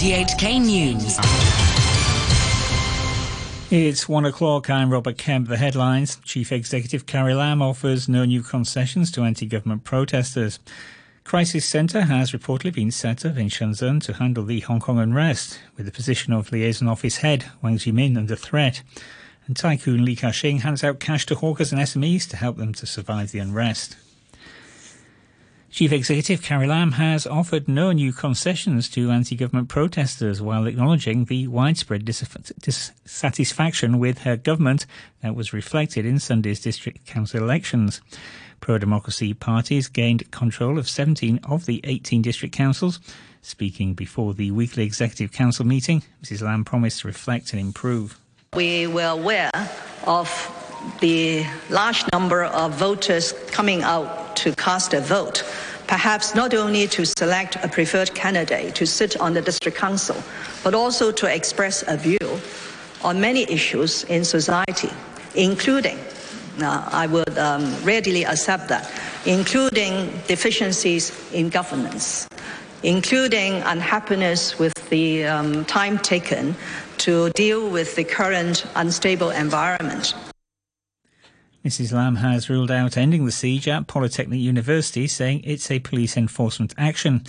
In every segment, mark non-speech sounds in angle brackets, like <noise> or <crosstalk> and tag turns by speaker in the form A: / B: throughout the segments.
A: RTHK News.
B: It's one o'clock. I'm Robert Kemp. The headlines. Chief Executive Carrie Lam offers no new concessions to anti-government protesters. Crisis Centre has reportedly been set up in Shenzhen to handle the Hong Kong unrest, with the position of liaison office head Wang Zhimin under threat. And tycoon Li Ka-shing hands out cash to hawkers and SMEs to help them to survive the unrest. Chief Executive Carrie Lam has offered no new concessions to anti-government protesters while acknowledging the widespread dissatisfaction with her government that was reflected in Sunday's district council elections. Pro-democracy parties gained control of 17 of the 18 district councils. Speaking before the weekly executive council meeting, Mrs Lam promised to reflect and improve.
C: We were aware of the large number of voters coming out to cast a vote, perhaps not only to select a preferred candidate to sit on the district council, but also to express a view on many issues in society, including, uh, I would um, readily accept that, including deficiencies in governance, including unhappiness with the um, time taken to deal with the current unstable environment.
B: Mrs Lam has ruled out ending the siege at Polytechnic University, saying it's a police enforcement action.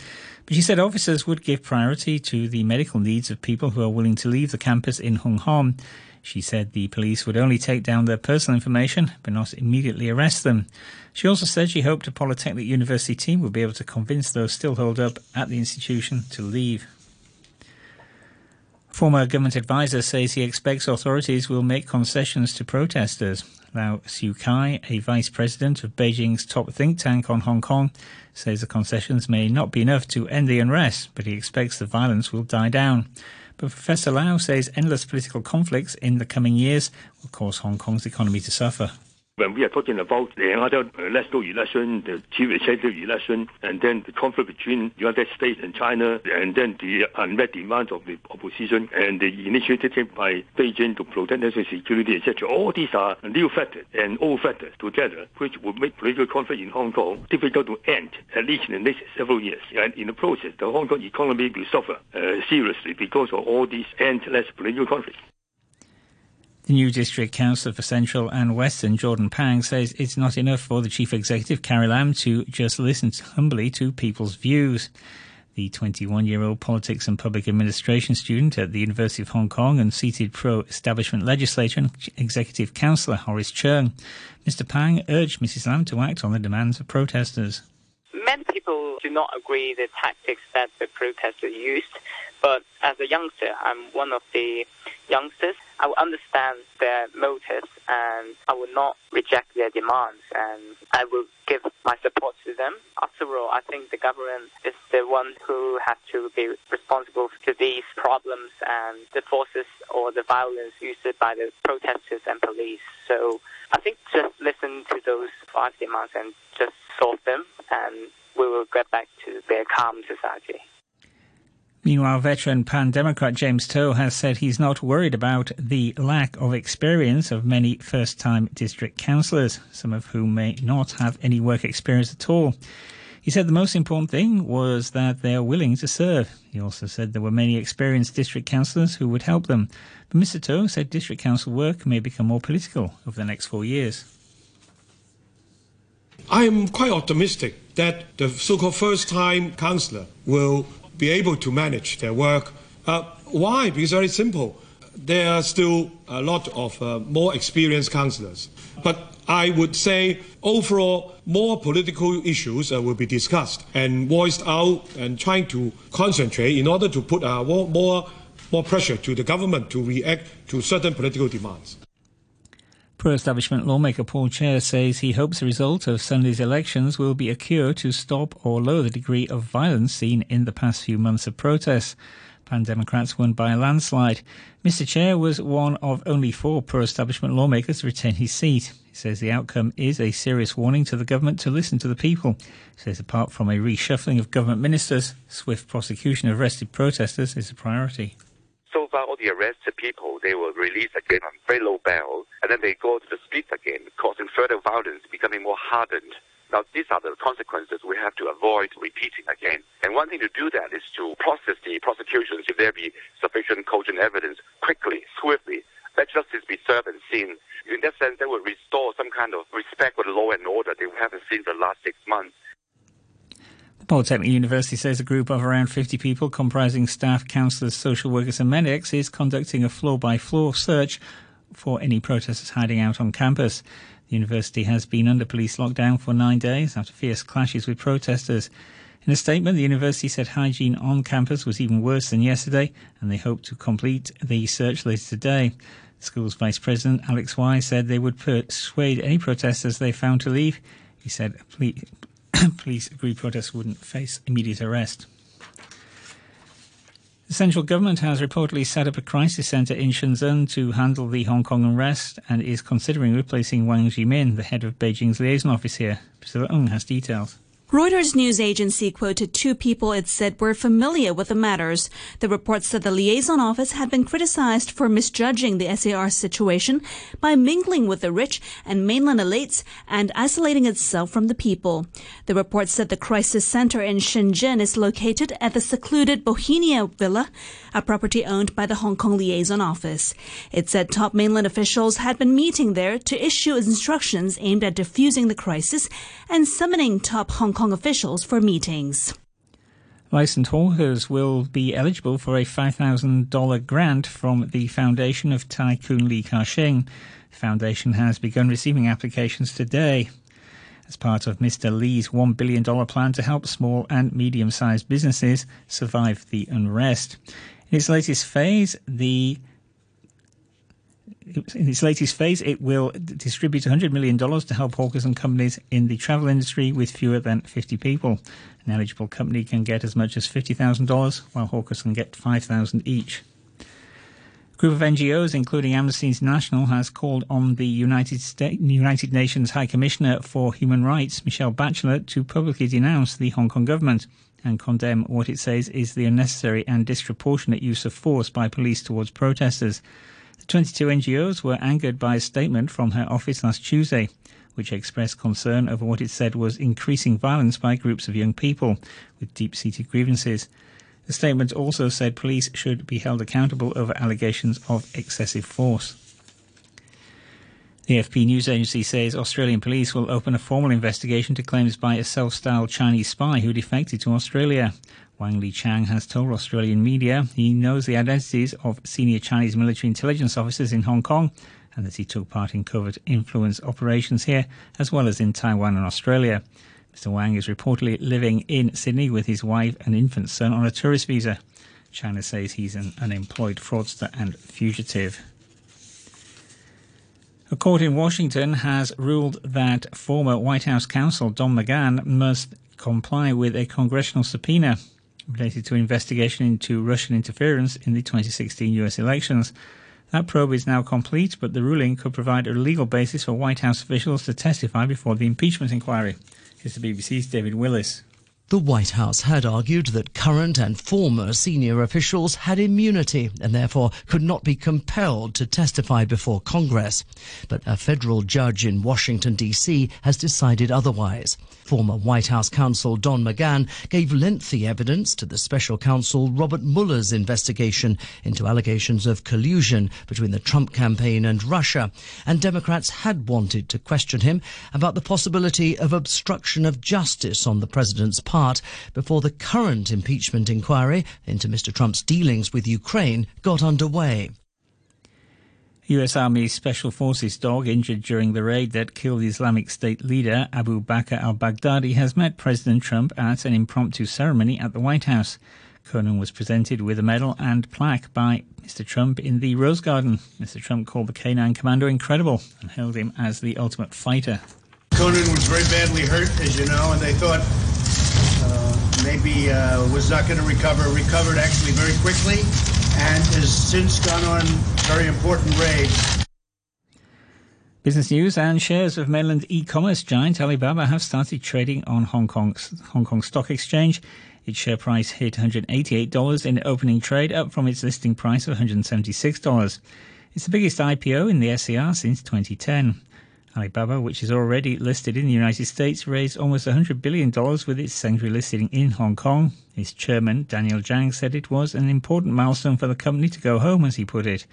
B: But she said officers would give priority to the medical needs of people who are willing to leave the campus in Hung Hom. She said the police would only take down their personal information, but not immediately arrest them. She also said she hoped a Polytechnic University team would be able to convince those still holed up at the institution to leave. Former government advisor says he expects authorities will make concessions to protesters. Lau Siu Kai, a vice president of Beijing's top think tank on Hong Kong, says the concessions may not be enough to end the unrest, but he expects the violence will die down. But Professor Lau says endless political conflicts in the coming years will cause Hong Kong's economy to suffer
D: when we are talking about the other national election, the chief executive election, and then the conflict between the United States and China, and then the unmet demands of the opposition, and the initiative taken by Beijing to protect national security, etc. All these are new factors and old factors together, which would make political conflict in Hong Kong difficult to end, at least in the next several years. And in the process, the Hong Kong economy will suffer uh, seriously because of all these endless political conflicts.
B: The new district councillor for Central and Western, Jordan Pang, says it's not enough for the chief executive, Carrie Lam, to just listen humbly to people's views. The 21 year old politics and public administration student at the University of Hong Kong and seated pro establishment legislature and executive councillor Horace Cheung. Mr. Pang urged Mrs. Lam to act on the demands of protesters.
E: Many people do not agree the tactics that the protesters used, but as a youngster, I'm one of the youngsters I will understand their motives and I will not reject their demands and I will give my support to them. After all, I think the government is the one who has to be responsible to these problems and the forces or the violence used by the protesters and police. So I think just listen to those five demands and just solve them and we will get back to their calm society.
B: Meanwhile, veteran Pan Democrat James To has said he's not worried about the lack of experience of many first time district councillors, some of whom may not have any work experience at all. He said the most important thing was that they are willing to serve. He also said there were many experienced district councillors who would help them. But Mr. To said district council work may become more political over the next four years.
F: I am quite optimistic that the so called first time councillor will be able to manage their work. Uh, why? Because very simple. There are still a lot of uh, more experienced councillors. But I would say overall, more political issues uh, will be discussed and voiced out and trying to concentrate in order to put uh, more, more, more pressure to the government to react to certain political demands.
B: Pro establishment lawmaker Paul Tse says he hopes the result of Sunday's elections will be a cure to stop or lower the degree of violence seen in the past few months of protests. Pan Democrats won by a landslide. Mr. Tse was one of only four pro establishment lawmakers to retain his seat. He says the outcome is a serious warning to the government to listen to the people. He says apart from a reshuffling of government ministers, swift prosecution of arrested protesters is a priority
G: so far all the arrested people they were released again on very low bail and then they go to the streets again causing further violence becoming more hardened Now, these are the consequences we have to avoid repeating again. And one thing to do that is to process the prosecutions, if there be sufficient cogent evidence, quickly, swiftly. Let justice be served and seen. In that sense, that will restore some kind of respect for the law and order that we haven't seen for the last six months.
B: Polytechnic University says a group of around 50 people comprising staff, counsellors, social workers and medics is conducting a floor-by-floor search for any protesters hiding out on campus. The university has been under police lockdown for nine days after fierce clashes with protesters. In a statement, the university said hygiene on campus was even worse than yesterday, and they hope to complete the search later today. The school's vice president, Alex Wai, said they would persuade any protesters they found to leave. He said <laughs> police, agreed protesters wouldn't face immediate arrest. The central government has reportedly set up a crisis centre in Shenzhen to handle the Hong Kong unrest and is considering replacing Wang Zhimin, the head of Beijing's liaison office here. Priscilla Ung has details.
A: Reuters news agency quoted two people it said were familiar with the matters. The report said the liaison office had been criticized for misjudging the SAR situation by mingling with the rich and mainland elites and isolating itself from the people. The report said the crisis center in Shenzhen is located at the secluded Bauhinia Villa, a property owned by the Hong Kong liaison office. It said top mainland officials had been meeting there to issue instructions aimed at diffusing the crisis and summoning top Hong Kong Kong officials for meetings.
B: Licensed hawkers will be eligible for a $5,000 grant from the foundation of Tycoon Li Ka-shing. The foundation has begun receiving applications today as part of Mr. Li's $1 billion plan to help small and medium sized businesses survive the unrest. In its latest phase, the in its latest phase, it will distribute $100 million to help hawkers and companies in the travel industry with fewer than 50 people. An eligible company can get as much as $50,000, while hawkers can get 5,000 each. A group of NGOs, including Amnesty International, has called on the United, States, United Nations High Commissioner for Human Rights, Michelle Bachelet, to publicly denounce the Hong Kong government and condemn what it says is the unnecessary and disproportionate use of force by police towards protesters. The 22 NGOs were angered by a statement from her office last Tuesday, which expressed concern over what it said was increasing violence by groups of young people with deep seated grievances. The statement also said police should be held accountable over allegations of excessive force. The AFP news agency says Australian police will open a formal investigation to claims by a self styled Chinese spy who defected to Australia. Wang Liqiang has told Australian media he knows the identities of senior Chinese military intelligence officers in Hong Kong and that he took part in covert influence operations here as well as in Taiwan and Australia. Mr. Wang is reportedly living in Sydney with his wife and infant son on a tourist visa. China says he's an unemployed fraudster and fugitive. A court in Washington has ruled that former White House counsel Don McGahn must comply with a congressional subpoena related to investigation into Russian interference in the 2016 US elections. That probe is now complete, but the ruling could provide a legal basis for White House officials to testify before the impeachment inquiry. Here's the BBC's David Willis.
H: The White House had argued that current and former senior officials had immunity and therefore could not be compelled to testify before Congress. But a federal judge in Washington, D.C. has decided otherwise. Former White House counsel Don McGahn gave lengthy evidence to the special counsel Robert Mueller's investigation into allegations of collusion between the Trump campaign and Russia, and Democrats had wanted to question him about the possibility of obstruction of justice on the president's part before the current impeachment inquiry into Mr. Trump's dealings with Ukraine got underway.
B: US Army Special Forces dog injured during the raid that killed Islamic State leader Abu Bakr al Baghdadi has met President Trump at an impromptu ceremony at the White House. Conan was presented with a medal and plaque by Mr. Trump in the Rose Garden. Mr. Trump called the canine commander incredible and hailed him as the ultimate fighter.
I: Conan was very badly hurt, as you know, and they thought maybe uh, was not going to recover. Recovered actually very quickly and has since gone on very important raids.
B: Business news and shares of mainland e-commerce giant Alibaba have started trading on Hong Kong's Hong Kong Stock Exchange. Its share price hit $188 in opening trade, up from its listing price of $176. It's the biggest IPO in the SCR since 2010. Alibaba, which is already listed in the United States, raised almost $100 billion with its secondary listing in Hong Kong. Its chairman, Daniel Zhang, said it was an important milestone for the company to go home, as he put it.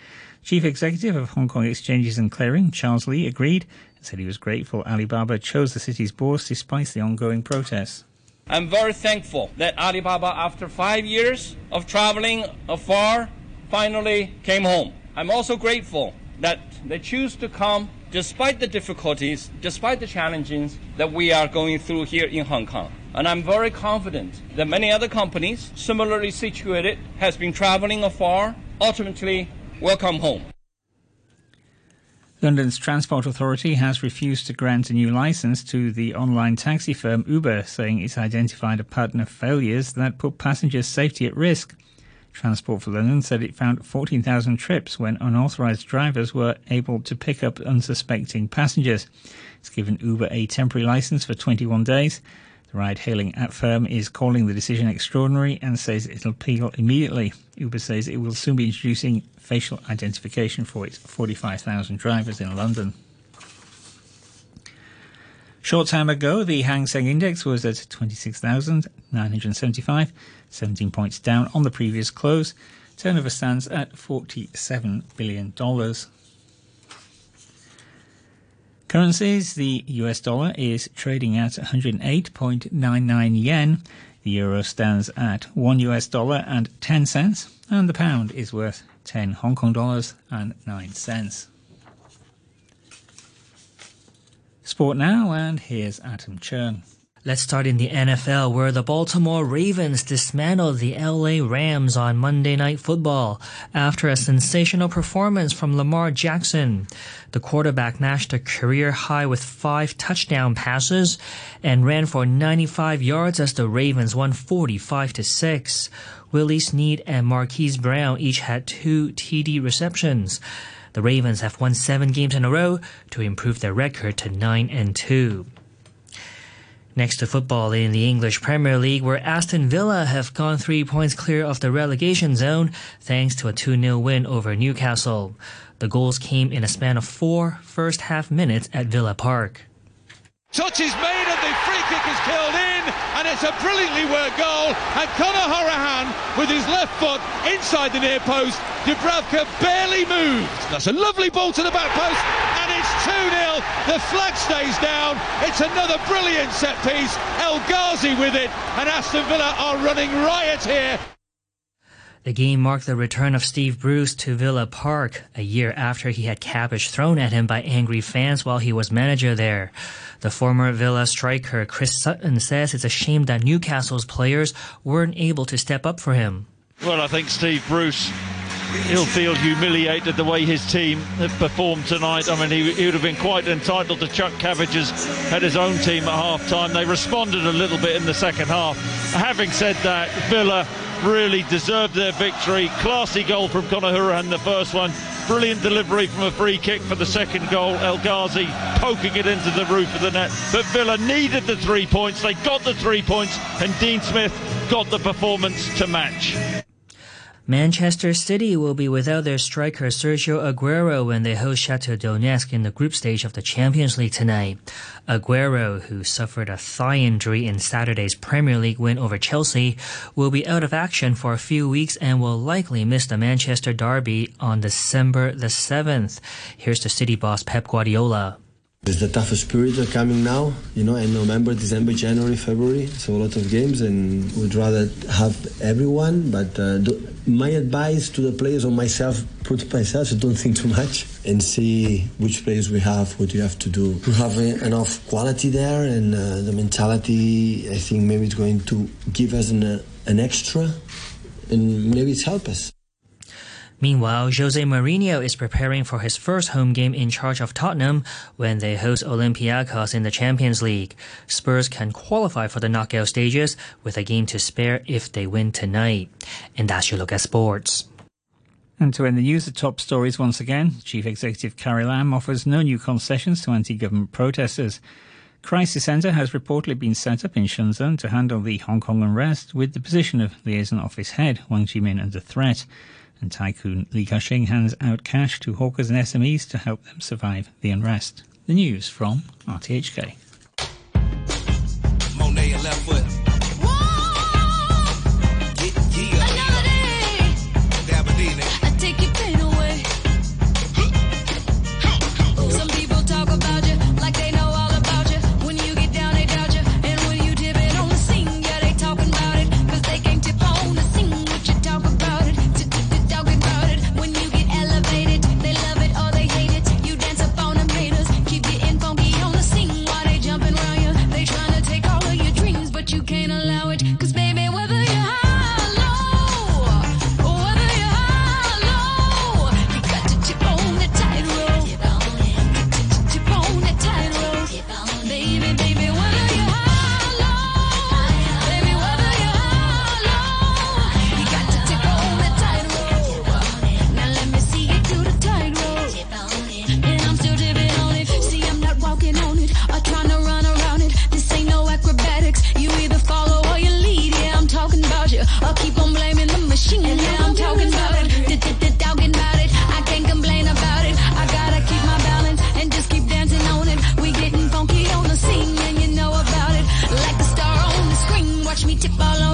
B: Chief Executive of Hong Kong Exchanges and Clearing, Charles Li, agreed and said he was grateful Alibaba chose the city's bourse despite the ongoing protests.
J: I'm very thankful that Alibaba, after five years of traveling afar, finally came home. I'm also grateful that they choose to come despite the difficulties, despite the challenges that we are going through here in Hong Kong. And I'm very confident that many other companies similarly situated has been traveling afar, ultimately will come home.
B: London's Transport Authority has refused to grant a new license to the online taxi firm Uber, saying it's identified a pattern of failures that put passengers' safety at risk. Transport for London said it found 14,000 trips when unauthorised drivers were able to pick up unsuspecting passengers. It's given Uber a temporary license for 21 days. The ride hailing app firm is calling the decision extraordinary and says it'll appeal immediately. Uber says it will soon be introducing facial identification for its 45,000 drivers in London. Short time ago, the Hang Seng Index was at 26,975, 17 points down on the previous close. Turnover stands at $47 billion. Currencies the US dollar is trading at 108.99 yen, the euro stands at 1 US dollar and 10 cents, and the pound is worth 10 Hong Kong dollars and 9 cents. Sport now, and here's Adam Chern.
K: Let's start in the NFL, where the Baltimore Ravens dismantled the LA Rams on Monday Night Football after a sensational performance from Lamar Jackson. The quarterback matched a career high with five touchdown passes and ran for 95 yards as the Ravens won 45 to 6. Willie Snead and Marquise Brown each had two TD receptions. The Ravens have won seven games in a row to improve their record to 9 and 2. Next to football in the English Premier League, where Aston Villa have gone three points clear of the relegation zone thanks to a 2 0 win over Newcastle. The goals came in a span of four first half minutes at Villa Park.
L: Touch is made and the free kick is killed in and it's a brilliantly worked goal and Conor Hourihane with his left foot inside the near post Dubravka barely moved that's a lovely ball to the back post and it's 2-0 the flag stays down. It's another brilliant set piece. El Ghazi with it and Aston Villa are running riot here.
K: The game marked the return of Steve Bruce to Villa Park a year after he had cabbage thrown at him by angry fans while he was manager there. The former Villa striker Chris Sutton says it's a shame that Newcastle's players weren't able to step up for him.
M: Well, I think Steve Bruce he'll feel humiliated the way his team have performed tonight. I mean, he, he, would have been quite entitled to chuck cabbages at his own team at half time. They responded a little bit in the second half. Having said that, Villa really deserved their victory. Classy goal from Conor Hourihane, the first one. Brilliant delivery from a free kick for the second goal. El Ghazi poking it into the roof of the net. But Villa needed the three points. They got the three points, and Dean Smith got the performance to match.
K: Manchester City will be without their striker Sergio Aguero when they host Shakhtar Donetsk in the group stage of the Champions League tonight. Aguero, who suffered a thigh injury in Saturday's Premier League win over Chelsea, will be out of action for a few weeks and will likely miss the Manchester derby on December the 7th. Here's the City boss Pep Guardiola.
N: It's the toughest period coming now, you know, in November, December, January, February. So a lot of games, and we'd rather have everyone. But uh, do, my advice to the players or myself, put myself, so don't think too much and see which players we have, what you have to do. To have enough quality there and uh, the mentality, I think maybe it's going to give us an, uh, an extra and maybe it's help us.
K: Meanwhile, Jose Mourinho is preparing for his first home game in charge of Tottenham when they host Olympiacos in the Champions League. Spurs can qualify for the knockout stages with a game to spare if they win tonight. And that's your look at sports.
B: And to end the news, the top stories once again. Chief Executive Carrie Lam offers no new concessions to anti-government protesters. Crisis Centre has reportedly been set up in Shenzhen to handle the Hong Kong unrest with the position of liaison office head Wang Zhimin under threat and tycoon Li Ka-shing hands out cash to hawkers and SMEs to help them survive the unrest. The news from RTHK.
O: Monet.
P: watch me tip all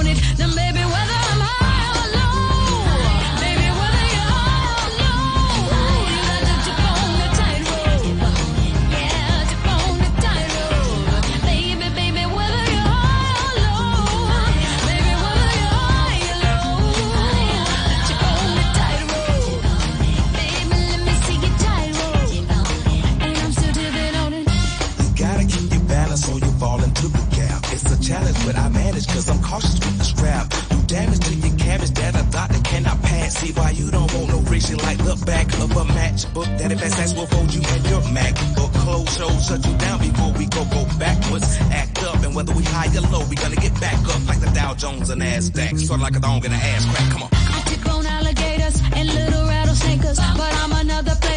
P: And
O: if SS will fold you and your MacBook close show, shut you down before we go go backwards. Act up, and whether we high or low, we gonna get back up like the Dow Jones and Nasdaq, sort of like a thong and an ass crack. Come on.
P: I grown alligators and little rattlesnakers, but I'm another
I: player.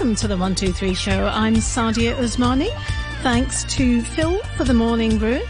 I: Welcome to the 123 show. I'm Sadia Usmani. Thanks to Phil for the morning brew